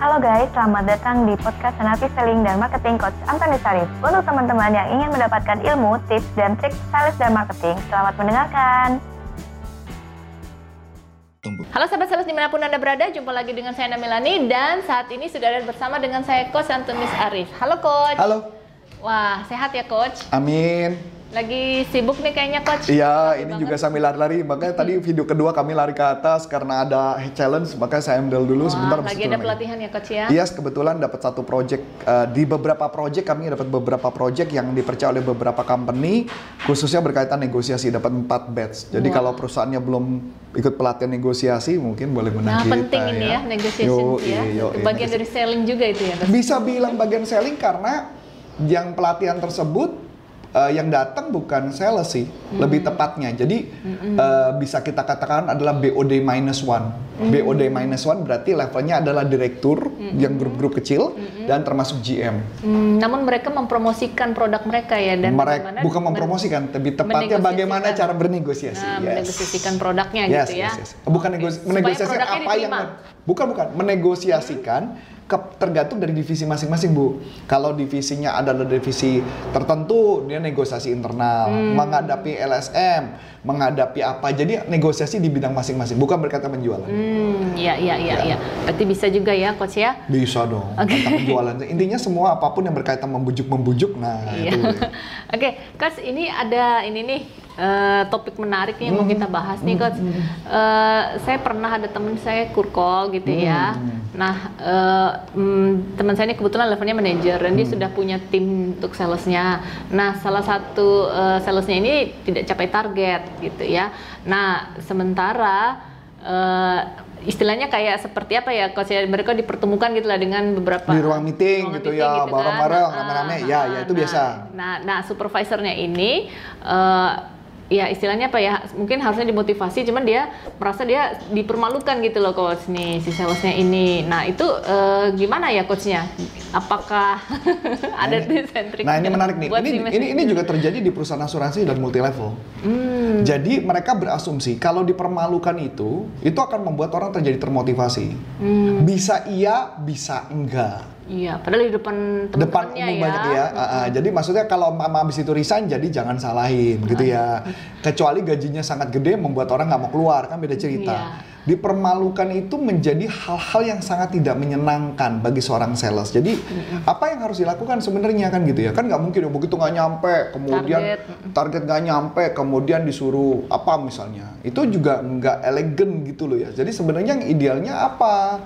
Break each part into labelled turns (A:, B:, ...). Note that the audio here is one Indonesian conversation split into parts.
A: Halo guys, selamat datang di podcast Senapi Selling dan Marketing Coach Antoni Sarif. Untuk teman-teman yang ingin mendapatkan ilmu, tips, dan trik sales dan marketing, selamat mendengarkan.
B: Halo sahabat sales di mana pun Anda berada, jumpa lagi dengan saya Namilani dan saat ini sudah ada bersama dengan saya Coach Antonis Arif. Halo Coach.
C: Halo.
B: Wah, sehat ya Coach?
C: Amin.
B: Lagi sibuk nih kayaknya Coach.
C: Iya, ini juga sambil lari-lari. Makanya tadi video kedua kami lari ke atas karena ada challenge, makanya saya ambil dulu
B: Wah,
C: sebentar.
B: lagi ada pelatihan ya Coach ya?
C: Iya, yes, kebetulan dapat satu project uh, di beberapa project kami dapat beberapa project yang dipercaya oleh beberapa company khususnya berkaitan negosiasi dapat 4 batch. Jadi
B: Wow.
C: kalau perusahaannya belum ikut pelatihan negosiasi mungkin boleh
B: Nah,
C: menang kita
B: penting ini ya, negotiation
C: Yoi,
B: ya. Itu bagian
C: negosiasi.
B: dari selling juga itu ya. Coach?
C: Bisa bilang bagian selling karena yang pelatihan tersebut eh, yang datang bukan sales sih,
B: Hmm.
C: lebih tepatnya. Jadi eh, bisa kita katakan adalah BOD minus one.
B: Hmm.
C: BOD minus one berarti levelnya adalah direktur yang grup-grup kecil dan termasuk GM.
B: Hmm, namun mereka mempromosikan produk mereka ya dan
C: Mereka bukan mempromosikan, tapi tepatnya bagaimana cara bernegosiasi.
B: Nah,
C: Yes.
B: menegosiasikan produknya
C: Yes,
B: gitu ya.
C: yes, yes. Bukan menegosiasikan
B: produknya
C: apa yang
B: diterima.
C: bukan bukan menegosiasikan ke- tergantung dari divisi masing-masing bu. Kalau divisinya adalah divisi tertentu dia negosiasi internal,
B: Hmm.
C: menghadapi LSM, menghadapi apa. Jadi negosiasi di bidang masing-masing, bukan berkata penjualan.
B: Hmm, iya iya iya iya. Berarti bisa juga ya coach ya.
C: Bisa dong.
B: Oke.
C: Kata penjualan. Intinya semua apa pun yang berkaitan membujuk-membujuk, nah
B: Iya.
C: itu.
B: Oke, coach ini ada ini nih eh, topik menarik nih yang mau
C: Hmm.
B: kita bahas nih coach. Eh, saya pernah ada teman saya kurkol gitu ya.
C: Hmm.
B: Nah eh, mm, teman saya ini kebetulan levelnya manajer dan dia
C: Hmm.
B: sudah punya tim untuk salesnya. Nah salah satu eh, salesnya ini tidak capai target gitu ya. Nah sementara eh, istilahnya kayak seperti apa ya coach ya mereka dipertemukan gitu lah dengan beberapa
C: Di ruang meeting
B: ruangan
C: gitu
B: meeting
C: ya,
B: kan.
C: bareng-bareng,
B: Ah,
C: rame-rame.
B: ah,
C: Ya, ya, itu
B: nah,
C: biasa.
B: Nah, nah supervisornya ini eh, ya istilahnya apa ya mungkin harusnya dimotivasi cuman dia merasa dia dipermalukan gitu loh coach nih si salesnya ini nah itu eh, gimana ya coachnya apakah ada trick
C: Nah ini menarik nih. Ini,
B: si
C: ini ini juga terjadi di perusahaan asuransi dan multi level.
B: Hmm,
C: Jadi mereka berasumsi kalau dipermalukan itu, itu akan membuat orang terjadi termotivasi.
B: hmm,
C: Bisa iya, bisa enggak.
B: Iya padahal di depan
C: Depan
B: teman-temannya
C: umum
B: ya
C: banyak ya. Ah, ah. Jadi maksudnya kalau mama habis itu resign, jadi jangan salahin gitu ya. Kecuali gajinya sangat gede, membuat orang nggak mau keluar kan beda cerita.
B: Iya.
C: Dipermalukan itu menjadi hal-hal yang sangat tidak menyenangkan bagi seorang sales. Jadi apa yang harus dilakukan sebenarnya kan gitu ya? Kan nggak mungkin ya, begitu nggak nyampe, kemudian
B: Target.
C: nggak nyampe, kemudian disuruh apa misalnya. Itu juga nggak elegan gitu loh ya. Jadi sebenarnya yang idealnya apa?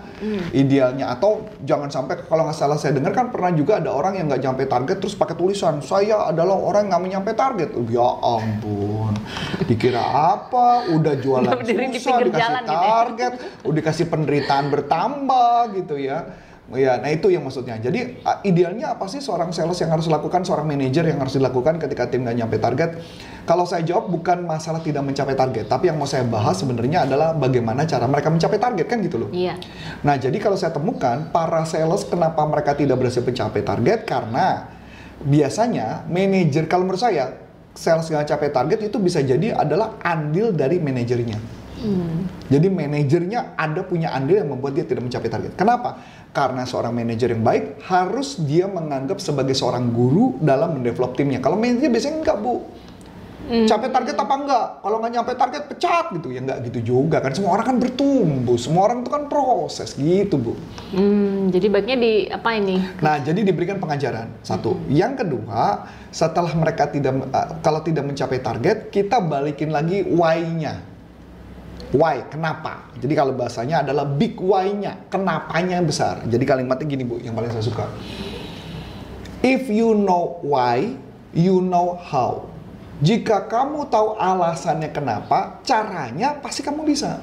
C: Idealnya atau jangan sampai kalau nggak salah saya dengar kan pernah juga ada orang yang nggak nyampe target terus pakai tulisan saya adalah orang nggak menyampe target. Ya ampun, dikira apa? Udah jualan susah, dikasih
B: jalan gitu ya.
C: Target, udah dikasih penderitaan bertambah gitu ya. Ya, nah itu yang maksudnya. Jadi idealnya apa sih seorang sales yang harus lakukan, seorang manajer yang harus dilakukan ketika tim nggak nyampe target? Kalau saya jawab bukan masalah tidak mencapai target, tapi yang mau saya bahas sebenarnya adalah bagaimana cara mereka mencapai target kan gitu loh.
B: iya
C: Nah, jadi kalau saya temukan para sales kenapa mereka tidak berhasil mencapai target karena biasanya manajer kalau menurut saya sales nggak capai target itu bisa jadi adalah andil dari manajernya.
B: Hmm.
C: Jadi manajernya ada punya andil yang membuat dia tidak mencapai target. Kenapa? Karena seorang manajer yang baik harus dia menganggap sebagai seorang guru dalam mendevelop timnya. Kalau manajer biasanya enggak bu.
B: Hmm.
C: Capai target apa enggak? Kalau nggak nyampe target pecat gitu ya enggak gitu juga kan. Semua orang kan bertumbuh, semua orang itu kan proses gitu bu.
B: Hmm, jadi baiknya di apa ini
C: Nah, jadi diberikan pengajaran satu. Yang kedua, setelah mereka tidak uh, kalau tidak mencapai target, kita balikin lagi why-nya. Why? Kenapa? Jadi kalau bahasanya adalah big why-nya, kenapanya yang besar. Jadi kalimatnya gini bu, yang paling saya suka. If you know why, you know how. Jika kamu tahu alasannya kenapa, caranya pasti kamu bisa.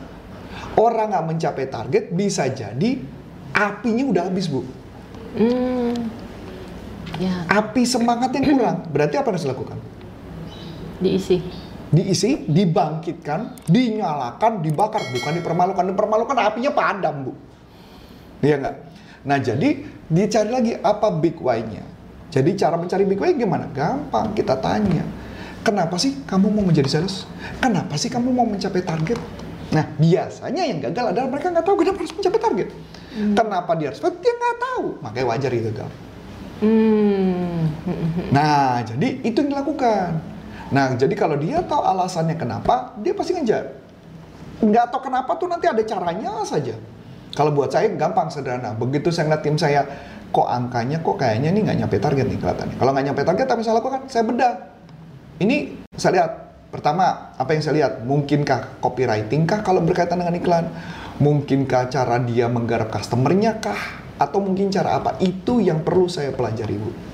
C: Orang nggak mencapai target bisa jadi apinya udah habis bu.
B: hmm, ya
C: Api semangat yang kurang. Berarti apa yang harus dilakukan?
B: diisi
C: Diisi, dibangkitkan, dinyalakan, dibakar. Bukan dipermalukan. Dipermalukan apinya padam bu. Iya nggak? Nah jadi dicari lagi apa big why-nya. Jadi cara mencari big why gimana? Gampang, kita tanya. Kenapa sih kamu mau menjadi sales? Kenapa sih kamu mau mencapai target? Nah, biasanya yang gagal adalah mereka nggak tahu kenapa harus mencapai target. Kenapa dia harus? Dia nggak tahu, makanya wajar itu gagal.
B: Hmm.
C: Nah, jadi itu yang dilakukan. Nah, jadi kalau dia tahu alasannya kenapa, dia pasti ngejar. Nggak tahu kenapa tuh nanti ada caranya saja. Kalau buat saya gampang sederhana. Begitu saya ngeliat tim saya, kok angkanya kok kayaknya nih nggak nyampe target nih kelihatannya. Kalau nggak nyampe target, tapi saya lakukan, saya bedah. Ini saya lihat, pertama apa yang saya lihat, mungkinkah copywriting kah kalau berkaitan dengan iklan? Mungkinkah cara dia menggarap customernya kah? Atau mungkin cara apa? Itu yang perlu saya pelajari, Bu.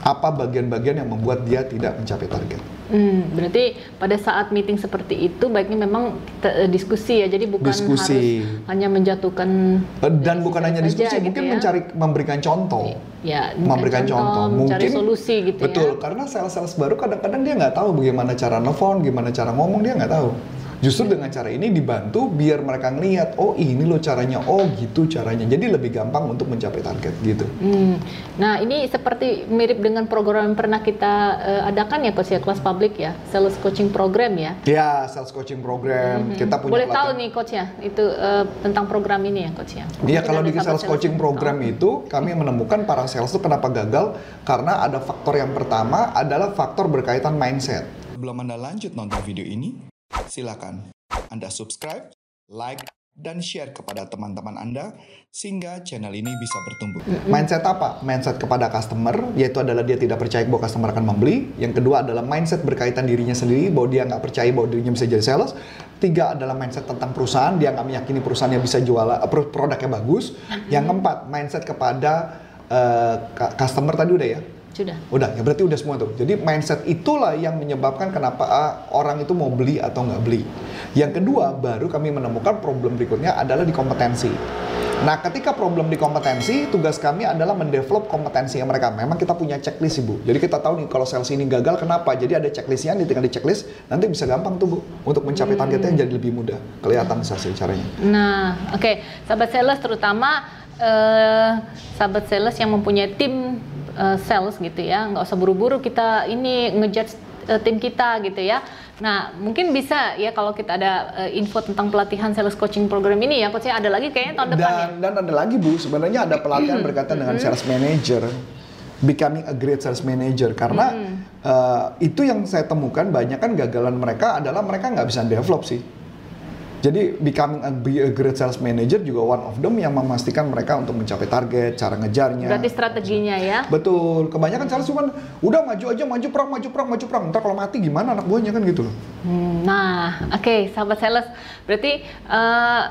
C: Apa bagian-bagian yang membuat dia tidak mencapai target?
B: Hmm, berarti pada saat meeting seperti itu baiknya memang te- eh, diskusi ya. Jadi bukan
C: Diskusi.
B: harus hanya menjatuhkan
C: Eh, Dan bukan hanya diskusi,
B: gitu
C: mungkin
B: ya.
C: mencari memberikan contoh.
B: ya
C: memberikan contoh,
B: mencari
C: mungkin
B: solusi gitu
C: betul
B: ya.
C: karena sales-sales baru kadang-kadang dia nggak tahu bagaimana cara nelfon gimana cara ngomong dia nggak tahu justru dengan cara ini dibantu biar mereka ngelihat oh ini loh caranya oh gitu caranya jadi lebih gampang untuk mencapai target gitu
B: Hmm. Nah, ini seperti mirip dengan program yang pernah kita eh, adakan ya coach ya kelas publik ya, sales coaching program ya.
C: ya sales coaching program kita punya
B: Hmm. Boleh tahu nih coach ya, itu eh, tentang program ini ya coach ya.
C: Iya kalau di
B: sahabat
C: sales coaching program
B: Oh.
C: itu kami menemukan para sales itu kenapa gagal karena ada faktor yang pertama adalah faktor berkaitan mindset. Sebelum Anda lanjut nonton video ini, silakan Anda subscribe, like, dan share kepada teman-teman Anda sehingga channel ini bisa bertumbuh. Mindset apa? Mindset kepada customer, yaitu adalah dia tidak percaya bahwa customer akan membeli. Yang kedua adalah mindset berkaitan dirinya sendiri, bahwa dia nggak percaya bahwa dirinya bisa jadi sales. Tiga adalah mindset tentang perusahaan, dia nggak meyakini perusahaannya bisa jual eh, pro- produknya bagus. Yang keempat, mindset kepada cu- customer tadi udah ya.
B: Sudah.
C: Udah, ya berarti udah semua tuh. Jadi mindset itulah yang menyebabkan kenapa ah, orang itu mau beli atau nggak beli. Yang kedua, baru kami menemukan problem berikutnya adalah di kompetensi. Nah, ketika problem di kompetensi, tugas kami adalah mendevelop kompetensi yang mereka. Memang kita punya checklist, Ibu. Jadi kita tahu nih kalau sales ini gagal kenapa. Jadi ada checklistnya, tinggal di checklist, nanti bisa gampang tuh, Bu. Untuk mencapai targetnya jadi lebih mudah. Kelihatan hasil caranya.
B: Nah, oke, sahabat sales terutama eh, sahabat sales yang mempunyai tim eh, sales gitu ya, nggak usah buru-buru kita ini ngejudge eh, tim kita gitu ya. Nah, mungkin bisa ya kalau kita ada eh, info tentang pelatihan sales coaching program ini ya, coachnya ada lagi kayaknya tahun depan ya.
C: Dan, dan ada lagi Bu, sebenarnya ada pelatihan berkaitan dengan sales manager, becoming a great sales manager. Karena eh, itu yang saya temukan banyak kan gagalan mereka adalah mereka nggak bisa develop sih. Jadi becoming a, be a great sales manager juga one of them yang memastikan mereka untuk mencapai target, cara ngejarnya.
B: Berarti strateginya ya.
C: Betul, kebanyakan sales cuman udah maju aja, maju perang, maju perang, maju perang. Ntar kalau mati gimana anak buahnya kan gitu loh.
B: Hmm, Nah, oke, sahabat sales, berarti eh,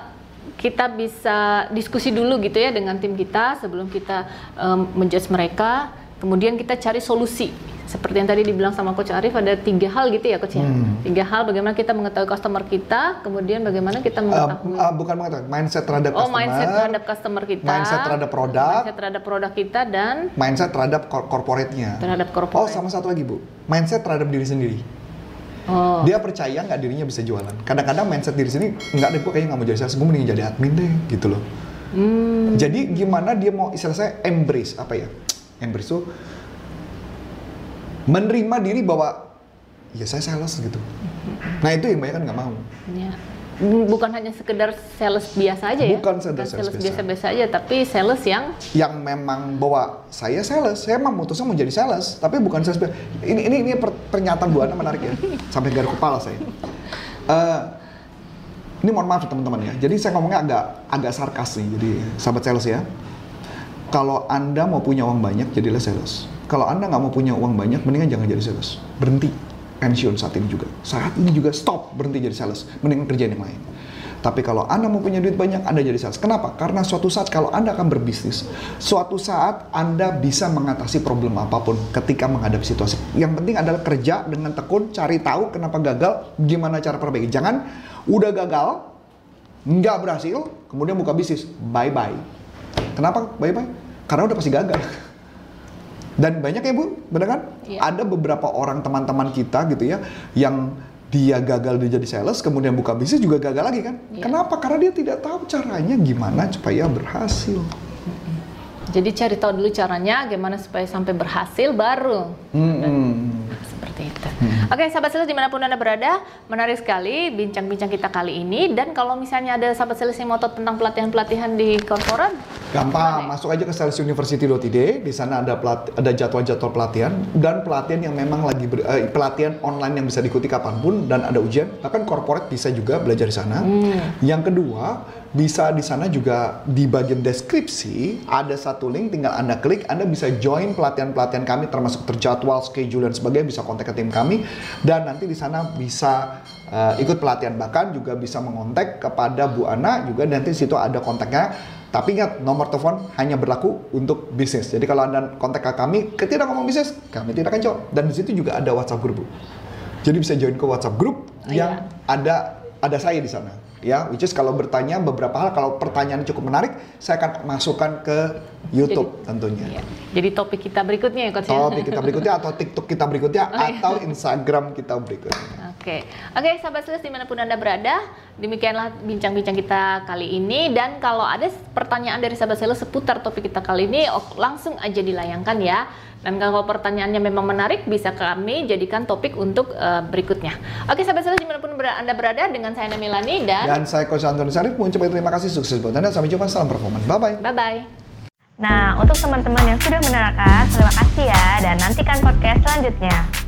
B: kita bisa diskusi dulu gitu ya dengan tim kita sebelum kita em, menjudge mereka, kemudian kita cari solusi. Seperti yang tadi dibilang sama Coach Arif ada tiga hal gitu ya Coach ya.
C: Hmm.
B: Tiga hal bagaimana kita mengetahui customer kita, kemudian bagaimana kita
C: Eh,
B: mengetahui
C: eh, bukan mengetahui, mindset terhadap
B: oh
C: customer,
B: mindset terhadap customer kita,
C: mindset terhadap produk,
B: mindset terhadap produk kita dan
C: mindset terhadap kor- corporate-nya.
B: terhadap
C: Oh,
B: corporate.
C: sama satu lagi bu, mindset terhadap diri sendiri.
B: Oh.
C: Dia percaya nggak dirinya bisa jualan. Kadang-kadang mindset diri sendiri nggak deh, gue kayaknya nggak mau jadi sales, gue mending jadi admin deh, gitu loh.
B: Hmm.
C: Jadi gimana dia mau istilah saya embrace apa ya? Embrace tuh menerima diri bahwa ya saya sales gitu. Nah itu yang banyak kan nggak mau.
B: Ya. Bukan hanya sekedar sales biasa aja ya.
C: Bukan sekedar sales biasa.
B: biasa-biasa aja, tapi sales yang
C: yang memang bahwa saya sales, saya memang memutuskan menjadi sales, tapi bukan sales. Ini ini ini per- pernyataan Bu Ana menarik ya, sampai garuk kepala saya. Eh, ini mohon maaf ya, teman-teman ya, jadi saya ngomongnya agak agak sarkas nih, jadi sahabat sales ya. Kalau anda mau punya uang banyak, jadilah sales. Kalau anda nggak mau punya uang banyak, mendingan jangan jadi sales. Berhenti, pensiun saat ini juga. Saat ini juga stop, berhenti jadi sales. Mendingan kerjaan yang lain. Tapi kalau Anda mau punya duit banyak, Anda jadi sales. Kenapa? Karena suatu saat kalau Anda akan berbisnis, suatu saat Anda bisa mengatasi problem apa pun ketika menghadapi situasi. Yang penting adalah kerja dengan tekun, cari tahu kenapa gagal, gimana cara perbaiki. Jangan udah gagal, nggak berhasil, kemudian buka bisnis, bye-bye. Kenapa bye-bye? Karena udah pasti gagal. Dan banyak ya Bu, benar kan?
B: Iya.
C: Ada beberapa orang teman-teman kita gitu ya, yang dia gagal dia jadi sales, kemudian buka bisnis juga gagal lagi kan?
B: Iya.
C: Kenapa? Karena dia tidak tahu caranya gimana supaya berhasil.
B: jadi cari tahu dulu caranya gimana supaya sampai berhasil baru
C: Hmm. Hmm.
B: Oke, sahabat sales di mana pun anda berada, menarik sekali bincang-bincang kita kali ini. Dan kalau misalnya ada sahabat sales yang ngotot tentang pelatihan-pelatihan di korporat,
C: Gampang, masuk aja ke salesuniversity.id. Di sana ada pelat, ada jadwal-jadwal pelatihan dan pelatihan yang memang lagi ber- eh, pelatihan online yang bisa diikuti kapan pun dan ada ujian. Bahkan corporate bisa juga belajar di sana. Yang kedua, bisa di sana juga di bagian deskripsi ada satu link tinggal Anda klik, Anda bisa join pelatihan-pelatihan kami termasuk terjadwal, schedule dan sebagainya bisa kontak ke tim kami dan nanti di sana bisa eh, ikut pelatihan bahkan juga bisa mengontak kepada Bu Ana juga nanti di situ ada kontaknya tapi ingat, nomor telepon hanya berlaku untuk bisnis. Jadi kalau Anda kontak ke kami, ketika ngomong bisnis, kami tidak akan jawab. Dan di situ juga ada WhatsApp group. Bu. Jadi bisa join ke WhatsApp group
B: Oh,
C: yang ada ada saya di sana. Ya, which is kalau bertanya beberapa hal, kalau pertanyaan cukup menarik, saya akan masukkan ke YouTube tentunya.
B: ya. jadi topik kita berikutnya ya Coach ya?
C: Topik kita berikutnya atau TikTok kita berikutnya
B: Oh, iya.
C: atau Instagram kita berikutnya.
B: Oke, oke sahabat sales di mana pun anda berada, demikianlah bincang-bincang kita kali ini. Dan kalau ada pertanyaan dari sahabat sales seputar topik kita kali ini, langsung aja dilayangkan ya. Dan kalau pertanyaannya memang menarik, bisa kami jadikan topik untuk eh, berikutnya. Oke, sahabat sales di mana pun ber- anda berada, dengan saya Namilani dan
C: Dan saya Coach Antoni Sarif mengucapkan terima kasih sukses buat Anda. Sampai jumpa, salam performa. Bye-bye.
B: bye bye.
A: Nah, untuk teman-teman yang sudah menerangkan, terima kasih ya dan nantikan podcast selanjutnya.